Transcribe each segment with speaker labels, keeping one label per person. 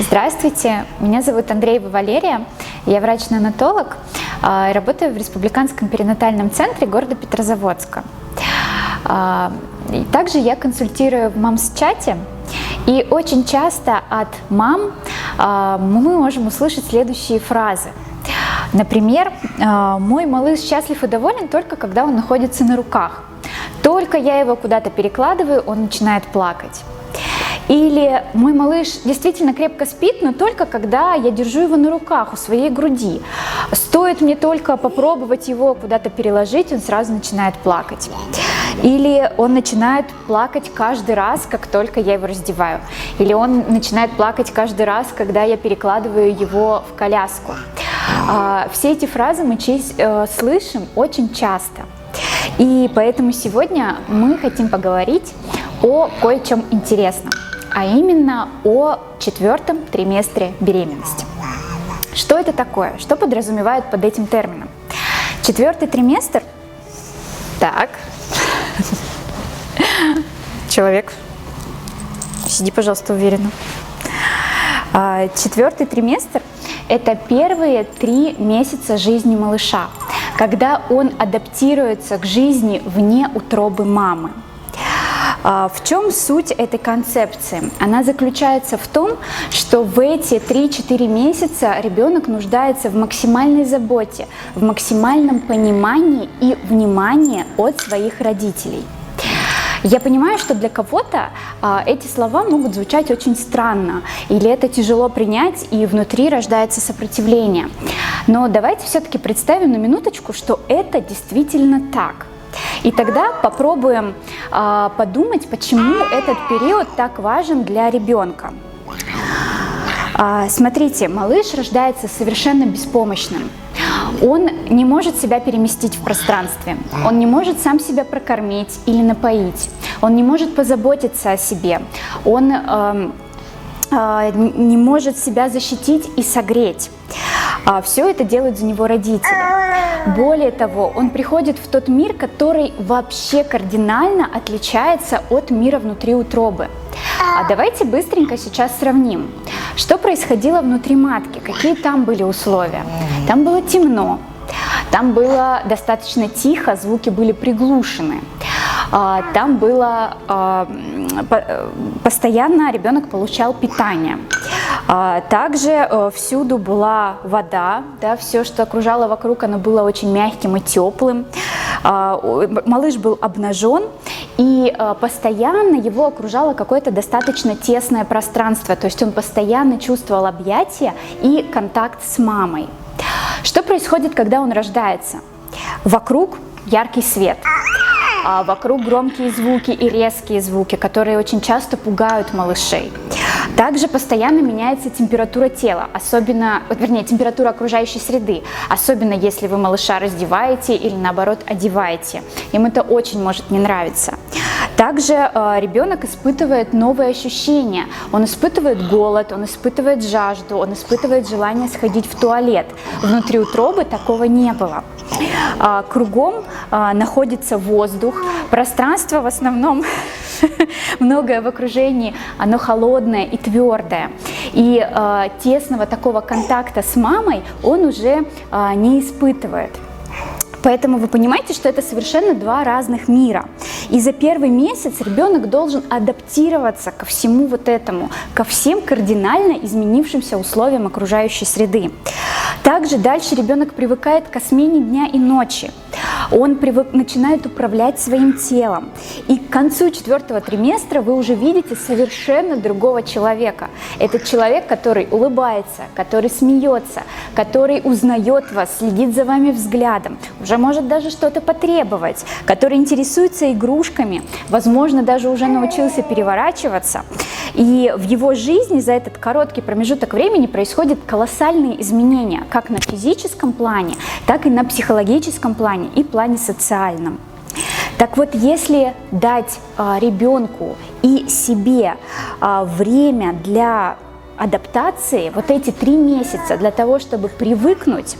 Speaker 1: Здравствуйте, меня зовут Андреева Валерия, я врач-неонатолог а, работаю в Республиканском перинатальном центре города Петрозаводска. А, также я консультирую в мамс-чате, и очень часто от мам а, мы можем услышать следующие фразы. Например, «Мой малыш счастлив и доволен только когда он находится на руках. Только я его куда-то перекладываю, он начинает плакать». Или мой малыш действительно крепко спит, но только когда я держу его на руках у своей груди. Стоит мне только попробовать его куда-то переложить, он сразу начинает плакать. Или он начинает плакать каждый раз, как только я его раздеваю. Или он начинает плакать каждый раз, когда я перекладываю его в коляску. А, все эти фразы мы э, слышим очень часто. И поэтому сегодня мы хотим поговорить о кое-чем интересном а именно о четвертом триместре беременности. Что это такое? Что подразумевает под этим термином? Четвертый триместр. Так. Человек, сиди, пожалуйста, уверенно. А, четвертый триместр – это первые три месяца жизни малыша, когда он адаптируется к жизни вне утробы мамы. А, в чем суть этой концепции? Она заключается в том, что в эти 3-4 месяца ребенок нуждается в максимальной заботе, в максимальном понимании и внимании от своих родителей. Я понимаю, что для кого-то а, эти слова могут звучать очень странно, или это тяжело принять, и внутри рождается сопротивление. Но давайте все-таки представим на минуточку, что это действительно так. И тогда попробуем э, подумать, почему этот период так важен для ребенка. А, смотрите, малыш рождается совершенно беспомощным. Он не может себя переместить в пространстве, он не может сам себя прокормить или напоить, он не может позаботиться о себе, он э, э, не может себя защитить и согреть. Все это делают за него родители. Более того, он приходит в тот мир, который вообще кардинально отличается от мира внутри утробы. А давайте быстренько сейчас сравним. Что происходило внутри матки? Какие там были условия? Там было темно, там было достаточно тихо, звуки были приглушены. А, там было а, постоянно ребенок получал питание. А, также э, всюду была вода, да, все, что окружало вокруг, оно было очень мягким и теплым. А, малыш был обнажен, и э, постоянно его окружало какое-то достаточно тесное пространство, то есть он постоянно чувствовал объятия и контакт с мамой. Что происходит, когда он рождается? Вокруг яркий свет, а вокруг громкие звуки и резкие звуки, которые очень часто пугают малышей. Также постоянно меняется температура тела, особенно, вернее, температура окружающей среды, особенно если вы малыша раздеваете или наоборот одеваете. Им это очень может не нравиться. Также э, ребенок испытывает новые ощущения. Он испытывает голод, он испытывает жажду, он испытывает желание сходить в туалет. Внутри утробы такого не было. А, кругом а, находится воздух, пространство в основном многое в окружении, оно холодное и твердое. И э, тесного такого контакта с мамой он уже э, не испытывает. Поэтому вы понимаете, что это совершенно два разных мира. И за первый месяц ребенок должен адаптироваться ко всему вот этому, ко всем кардинально изменившимся условиям окружающей среды. Также дальше ребенок привыкает к смене дня и ночи. Он привык, начинает управлять своим телом. И к концу четвертого триместра вы уже видите совершенно другого человека. Это человек, который улыбается, который смеется, который узнает вас, следит за вами взглядом, уже может даже что-то потребовать, который интересуется игрушками, возможно, даже уже научился переворачиваться. И в его жизни за этот короткий промежуток времени происходят колоссальные изменения, как на физическом плане, так и на психологическом плане и плане социальном. Так вот, если дать а, ребенку и себе а, время для адаптации, вот эти три месяца для того, чтобы привыкнуть,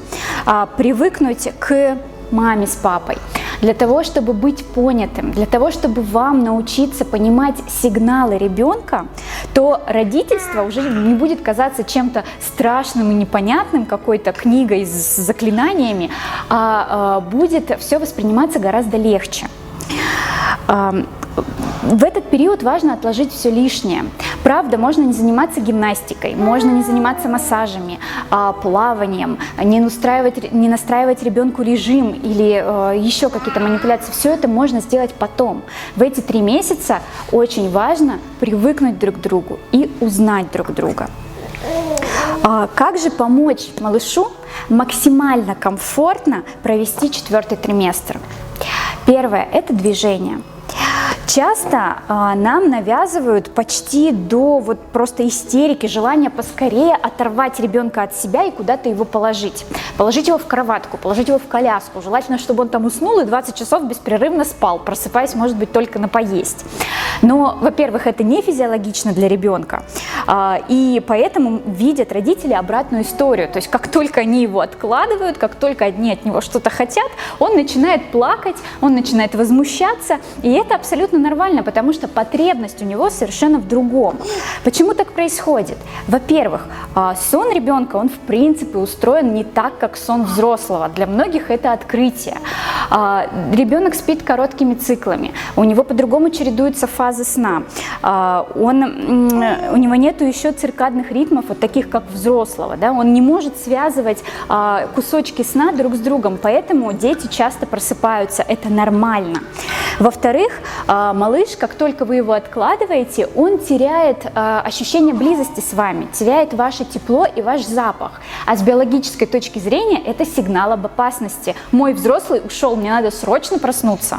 Speaker 1: а, привыкнуть к маме с папой, для того, чтобы быть понятым, для того, чтобы вам научиться понимать сигналы ребенка, то родительство уже не будет казаться чем-то страшным и непонятным, какой-то книгой с заклинаниями, а, а будет все восприниматься гораздо легче. В этот период важно отложить все лишнее. Правда, можно не заниматься гимнастикой, можно не заниматься массажами, а, плаванием, не, устраивать, не настраивать ребенку режим или э, еще какие-то манипуляции. Все это можно сделать потом. В эти три месяца очень важно привыкнуть друг к другу и узнать друг друга. А, как же помочь малышу максимально комфортно провести четвертый триместр? Первое – это движение – Часто а, нам навязывают почти до вот просто истерики, желания поскорее оторвать ребенка от себя и куда-то его положить. Положить его в кроватку, положить его в коляску. Желательно, чтобы он там уснул и 20 часов беспрерывно спал, просыпаясь, может быть, только на поесть. Но, во-первых, это не физиологично для ребенка, а, и поэтому видят родители обратную историю. То есть, как только они его откладывают, как только одни от него что-то хотят, он начинает плакать, он начинает возмущаться, и это абсолютно нормально, потому что потребность у него совершенно в другом. Почему так происходит? Во-первых, а, сон ребенка, он в принципе устроен не так, как сон взрослого. Для многих это открытие. А, ребенок спит короткими циклами, у него по-другому чередуются фазы сна. А, он, у него нет еще циркадных ритмов, вот таких как взрослого. Да? Он не может связывать кусочки сна друг с другом, поэтому дети часто просыпаются. Это нормально. Во-вторых, малыш, как только вы его откладываете, он теряет э, ощущение близости с вами, теряет ваше тепло и ваш запах. А с биологической точки зрения это сигнал об опасности. Мой взрослый ушел, мне надо срочно проснуться.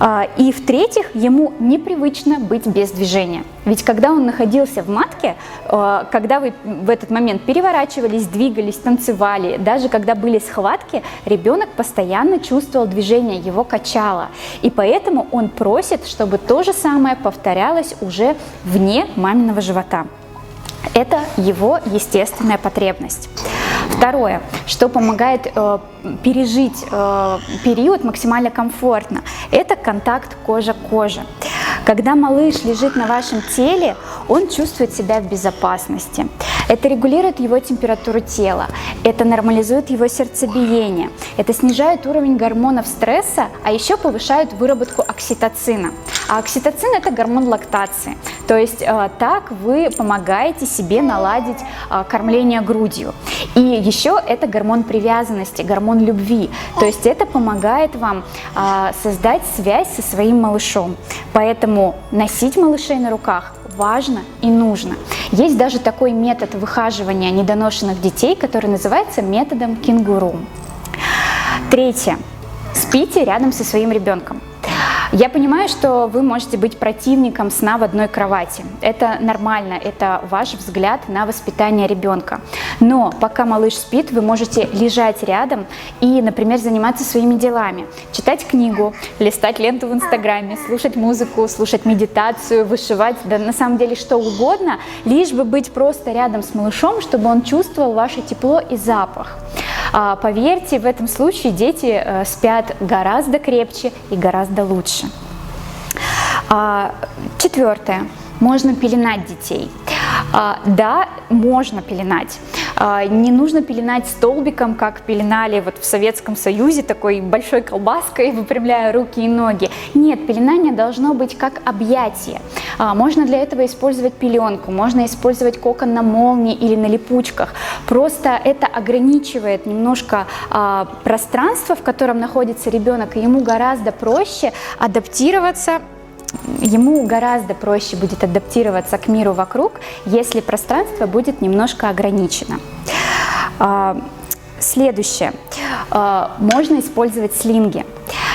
Speaker 1: А, и в-третьих, ему непривычно быть без движения. Ведь когда он находился в матке, а, когда вы в этот момент переворачивались, двигались, танцевали, даже когда были схватки, ребенок постоянно чувствовал движение, его качало. И поэтому он просит, чтобы то же самое повторялось уже вне маминого живота. Это его естественная потребность. Второе, что помогает э, пережить э, период максимально комфортно, это контакт кожа-кожа. Когда малыш лежит на вашем теле, он чувствует себя в безопасности. Это регулирует его температуру тела, это нормализует его сердцебиение, это снижает уровень гормонов стресса, а еще повышает выработку окситоцина. А окситоцин это гормон лактации, то есть э, так вы помогаете себе наладить э, кормление грудью. И еще это гормон привязанности, гормон любви, то есть это помогает вам э, создать связь со своим малышом. Поэтому носить малышей на руках важно и нужно. Есть даже такой метод выхаживания недоношенных детей, который называется методом кенгуру. Третье. Спите рядом со своим ребенком. Я понимаю, что вы можете быть противником сна в одной кровати. Это нормально, это ваш взгляд на воспитание ребенка. Но пока малыш спит, вы можете лежать рядом и, например, заниматься своими делами. Читать книгу, листать ленту в Инстаграме, слушать музыку, слушать медитацию, вышивать, да на самом деле что угодно, лишь бы быть просто рядом с малышом, чтобы он чувствовал ваше тепло и запах. А, поверьте, в этом случае дети э, спят гораздо крепче и гораздо лучше. А, четвертое. Можно пеленать детей. А, да, можно пеленать. А, не нужно пеленать столбиком, как пеленали вот в Советском Союзе, такой большой колбаской, выпрямляя руки и ноги. Нет, пеленание должно быть как объятие. А, можно для этого использовать пеленку, можно использовать кокон на молнии или на липучках. Просто это ограничивает немножко пространство, в котором находится ребенок, и ему гораздо проще адаптироваться ему гораздо проще будет адаптироваться к миру вокруг, если пространство будет немножко ограничено. А, следующее. А, можно использовать слинги.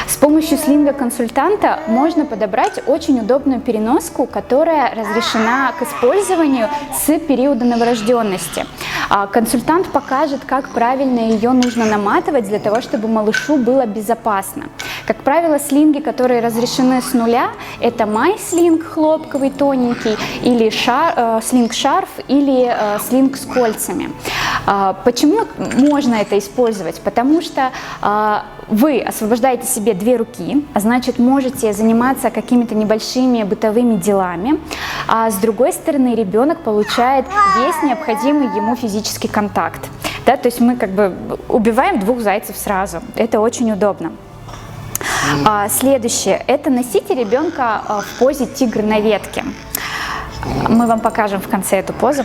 Speaker 1: С помощью слинга-консультанта можно подобрать очень удобную переноску, которая разрешена к использованию с периода новорожденности. А, консультант покажет, как правильно ее нужно наматывать для того, чтобы малышу было безопасно. Как правило, слинги, которые разрешены с нуля, это май-слинг хлопковый, тоненький, или шар, э, слинг-шарф, или э, слинг с кольцами. Э, почему можно это использовать? Потому что э, вы освобождаете себе две руки, а значит можете заниматься какими-то небольшими бытовыми делами, а с другой стороны ребенок получает весь необходимый ему физический контакт. Да, то есть мы как бы убиваем двух зайцев сразу. Это очень удобно. А, следующее – это носите ребенка а, в позе тигр на ветке. Мы вам покажем в конце эту позу.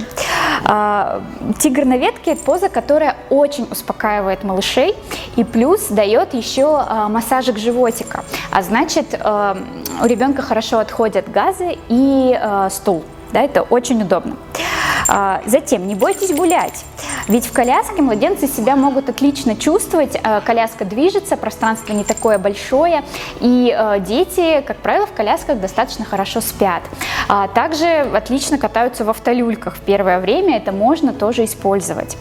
Speaker 1: А, тигр на ветке – это поза, которая очень успокаивает малышей и плюс дает еще а, массажик животика. А значит, у ребенка хорошо отходят газы и стул. Да, это очень удобно. Затем не бойтесь гулять. Ведь в коляске младенцы себя могут отлично чувствовать, коляска движется, пространство не такое большое, и дети, как правило, в колясках достаточно хорошо спят. Также отлично катаются в автолюльках в первое время, это можно тоже использовать.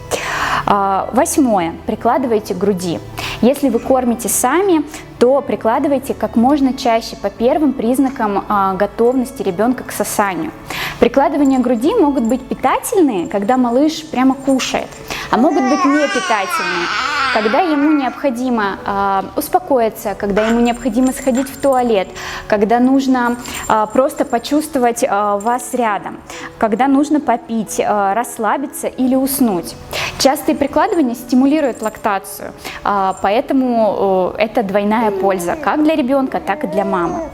Speaker 1: Восьмое. Прикладывайте к груди. Если вы кормите сами, то прикладывайте как можно чаще по первым признакам готовности ребенка к сосанию. Прикладывания груди могут быть питательные, когда малыш прямо кушает, а могут быть непитательные, когда ему необходимо э, успокоиться, когда ему необходимо сходить в туалет, когда нужно э, просто почувствовать э, вас рядом, когда нужно попить, э, расслабиться или уснуть. Частые прикладывания стимулируют лактацию, э, поэтому э, это двойная польза как для ребенка, так и для мамы.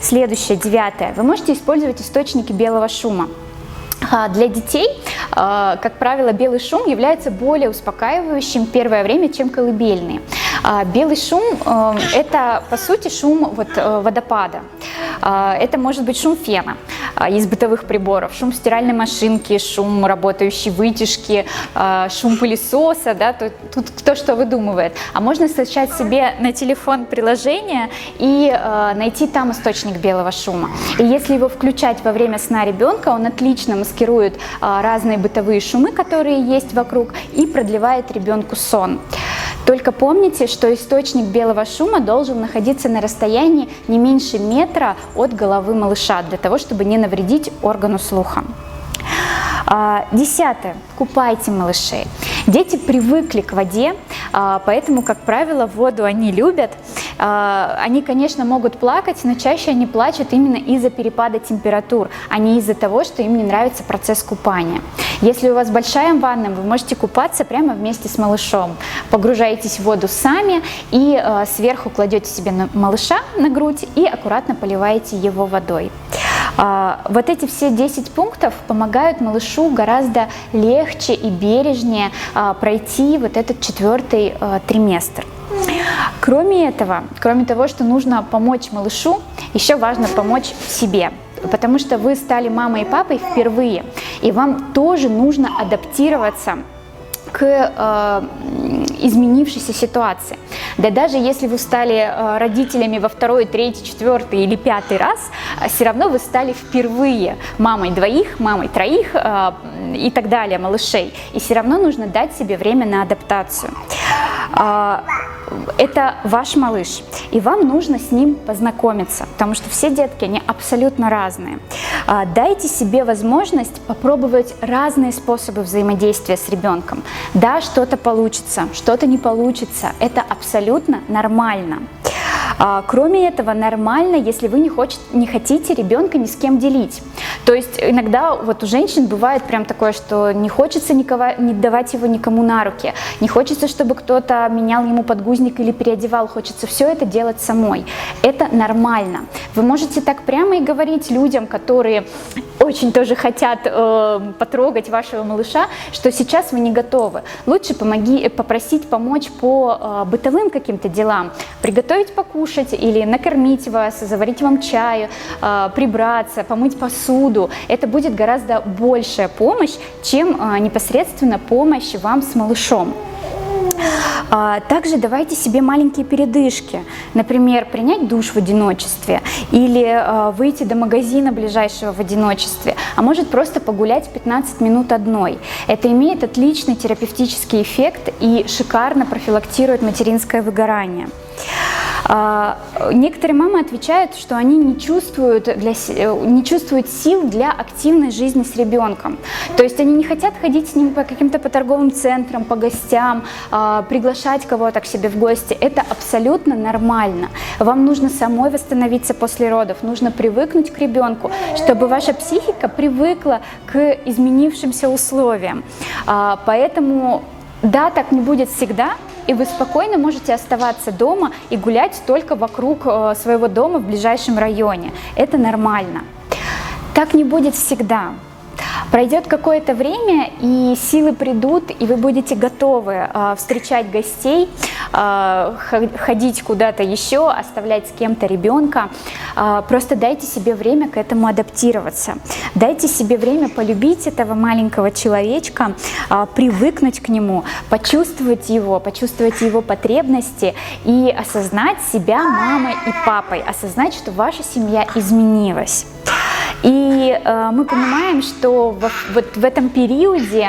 Speaker 1: Следующее, девятое. Вы можете использовать источники белого шума. А, для детей, а, как правило, белый шум является более успокаивающим первое время, чем колыбельные. А, белый шум э, – это, по сути, шум вот, э, водопада. Это может быть шум фена из бытовых приборов, шум стиральной машинки, шум работающей вытяжки, шум пылесоса, да, тут, тут кто что выдумывает. А можно скачать себе на телефон приложение и найти там источник белого шума. И если его включать во время сна ребенка, он отлично маскирует разные бытовые шумы, которые есть вокруг, и продлевает ребенку сон. Только помните, что источник белого шума должен находиться на расстоянии не меньше метра от головы малыша, для того, чтобы не навредить органу слуха. А, десятое. Купайте малышей. Дети привыкли к воде, а, поэтому, как правило, воду они любят. А, они, конечно, могут плакать, но чаще они плачут именно из-за перепада температур, а не из-за того, что им не нравится процесс купания. Если у вас большая ванна, вы можете купаться прямо вместе с малышом. Погружаетесь в воду сами и э, сверху кладете себе малыша на грудь и аккуратно поливаете его водой. А, вот эти все 10 пунктов помогают малышу гораздо легче и бережнее а, пройти вот этот четвертый а, триместр. Кроме этого, кроме того, что нужно помочь малышу, еще важно помочь себе потому что вы стали мамой и папой впервые, и вам тоже нужно адаптироваться к э, изменившейся ситуации. Да даже если вы стали э, родителями во второй, третий, четвертый или пятый раз, э, все равно вы стали впервые мамой двоих, мамой троих э, и так далее, малышей. И все равно нужно дать себе время на адаптацию. А, это ваш малыш, и вам нужно с ним познакомиться, потому что все детки, они абсолютно разные. А, дайте себе возможность попробовать разные способы взаимодействия с ребенком. Да, что-то получится, что-то не получится, это абсолютно нормально. А, кроме этого, нормально, если вы не, хочет, не хотите ребенка ни с кем делить. То есть иногда вот у женщин бывает прям такое, что не хочется никого, не давать его никому на руки, не хочется, чтобы кто-то менял ему подгузник или переодевал, хочется все это делать самой. Это нормально. Вы можете так прямо и говорить людям, которые очень тоже хотят э, потрогать вашего малыша, что сейчас вы не готовы. Лучше помоги, попросить помочь по э, бытовым каким-то делам, приготовить покушать или накормить вас, заварить вам чаю, э, прибраться, помыть посуду. Это будет гораздо большая помощь, чем э, непосредственно помощь вам с малышом. А, также давайте себе маленькие передышки. Например, принять душ в одиночестве или а, выйти до магазина ближайшего в одиночестве, а может просто погулять 15 минут одной. Это имеет отличный терапевтический эффект и шикарно профилактирует материнское выгорание. А, некоторые мамы отвечают, что они не чувствуют, для, не чувствуют сил для активной жизни с ребенком. То есть они не хотят ходить с ним по каким-то по торговым центрам, по гостям, а, приглашать кого-то к себе в гости. Это абсолютно нормально. Вам нужно самой восстановиться после родов, нужно привыкнуть к ребенку, чтобы ваша психика привыкла к изменившимся условиям. А, поэтому да, так не будет всегда, и вы спокойно можете оставаться дома и гулять только вокруг э, своего дома в ближайшем районе. Это нормально. Так не будет всегда. Пройдет какое-то время, и силы придут, и вы будете готовы э, встречать гостей, э, ходить куда-то еще, оставлять с кем-то ребенка. Э, просто дайте себе время к этому адаптироваться. Дайте себе время полюбить этого маленького человечка, э, привыкнуть к нему, почувствовать его, почувствовать его потребности и осознать себя мамой и папой, осознать, что ваша семья изменилась. И э, мы понимаем, что в, вот в этом периоде,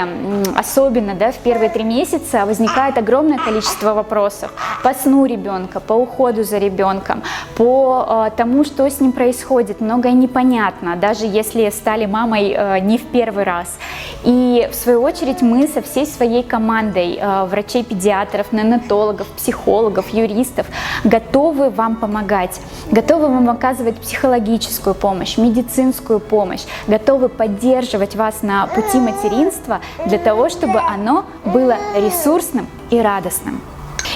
Speaker 1: особенно да, в первые три месяца, возникает огромное количество вопросов по сну ребенка, по уходу за ребенком, по э, тому, что с ним происходит. Многое непонятно, даже если стали мамой э, не в первый раз. И в свою очередь мы со всей своей командой э, врачей-педиатров, неонатологов, психологов, юристов готовы вам помогать, готовы вам оказывать психологическую помощь, медицинскую помощь, готовы поддерживать вас на пути материнства для того, чтобы оно было ресурсным и радостным.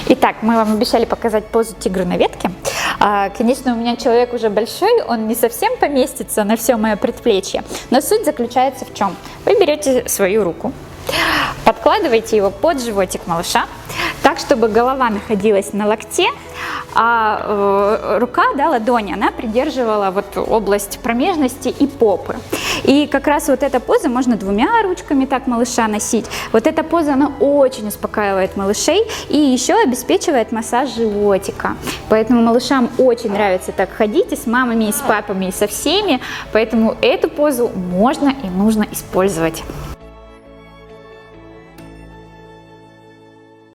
Speaker 1: Итак, мы вам обещали показать позу тигра на ветке. А, конечно, у меня человек уже большой, он не совсем поместится на все мое предплечье, но суть заключается в чем? Вы берете свою руку, подкладываете его под животик малыша, так, чтобы голова находилась на локте, а э, рука, да, ладонь, она придерживала вот область промежности и попы. И как раз вот эта поза можно двумя ручками так малыша носить. Вот эта поза, она очень успокаивает малышей и еще обеспечивает массаж животика. Поэтому малышам очень нравится так ходить и с мамами, и с папами, и со всеми. Поэтому эту позу можно и нужно использовать.